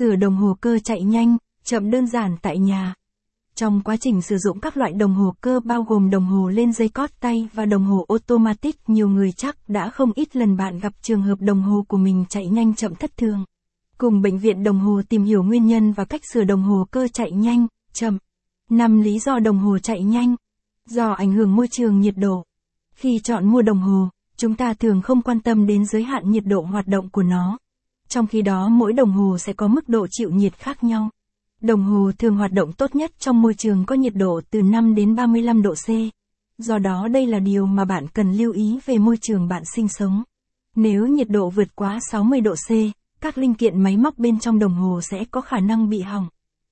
Sửa đồng hồ cơ chạy nhanh, chậm đơn giản tại nhà. Trong quá trình sử dụng các loại đồng hồ cơ bao gồm đồng hồ lên dây cót tay và đồng hồ automatic, nhiều người chắc đã không ít lần bạn gặp trường hợp đồng hồ của mình chạy nhanh chậm thất thường. Cùng bệnh viện đồng hồ tìm hiểu nguyên nhân và cách sửa đồng hồ cơ chạy nhanh, chậm. 5 lý do đồng hồ chạy nhanh. Do ảnh hưởng môi trường nhiệt độ. Khi chọn mua đồng hồ, chúng ta thường không quan tâm đến giới hạn nhiệt độ hoạt động của nó. Trong khi đó mỗi đồng hồ sẽ có mức độ chịu nhiệt khác nhau. Đồng hồ thường hoạt động tốt nhất trong môi trường có nhiệt độ từ 5 đến 35 độ C. Do đó đây là điều mà bạn cần lưu ý về môi trường bạn sinh sống. Nếu nhiệt độ vượt quá 60 độ C, các linh kiện máy móc bên trong đồng hồ sẽ có khả năng bị hỏng.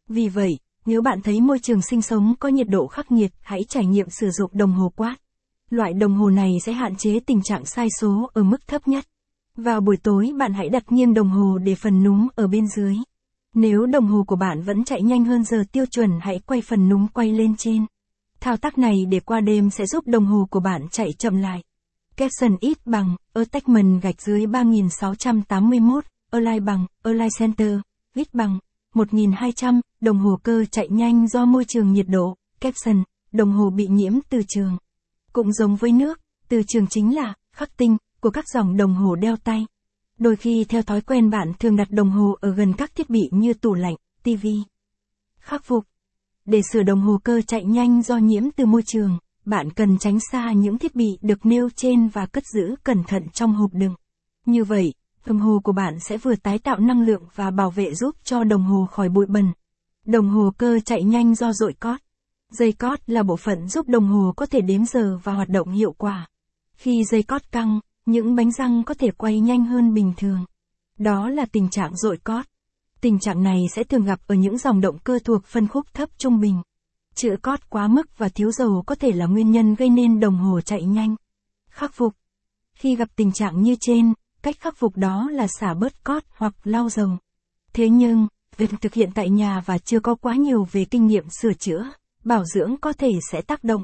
Vì vậy, nếu bạn thấy môi trường sinh sống có nhiệt độ khắc nghiệt, hãy trải nghiệm sử dụng đồng hồ quát. Loại đồng hồ này sẽ hạn chế tình trạng sai số ở mức thấp nhất. Vào buổi tối bạn hãy đặt nghiêng đồng hồ để phần núm ở bên dưới. Nếu đồng hồ của bạn vẫn chạy nhanh hơn giờ tiêu chuẩn hãy quay phần núm quay lên trên. Thao tác này để qua đêm sẽ giúp đồng hồ của bạn chạy chậm lại. Capson ít bằng, attachment gạch dưới 3681, Align bằng, Align Center, ít bằng, 1200, đồng hồ cơ chạy nhanh do môi trường nhiệt độ, Capson, đồng hồ bị nhiễm từ trường. Cũng giống với nước, từ trường chính là, khắc tinh, của các dòng đồng hồ đeo tay. Đôi khi theo thói quen bạn thường đặt đồng hồ ở gần các thiết bị như tủ lạnh, TV. Khắc phục. Để sửa đồng hồ cơ chạy nhanh do nhiễm từ môi trường, bạn cần tránh xa những thiết bị được nêu trên và cất giữ cẩn thận trong hộp đựng. Như vậy, đồng hồ của bạn sẽ vừa tái tạo năng lượng và bảo vệ giúp cho đồng hồ khỏi bụi bẩn. Đồng hồ cơ chạy nhanh do dội cót. Dây cót là bộ phận giúp đồng hồ có thể đếm giờ và hoạt động hiệu quả. Khi dây cót căng, những bánh răng có thể quay nhanh hơn bình thường. Đó là tình trạng dội cót. Tình trạng này sẽ thường gặp ở những dòng động cơ thuộc phân khúc thấp trung bình. Chữa cót quá mức và thiếu dầu có thể là nguyên nhân gây nên đồng hồ chạy nhanh. Khắc phục. Khi gặp tình trạng như trên, cách khắc phục đó là xả bớt cót hoặc lau dầu. Thế nhưng, việc thực hiện tại nhà và chưa có quá nhiều về kinh nghiệm sửa chữa, bảo dưỡng có thể sẽ tác động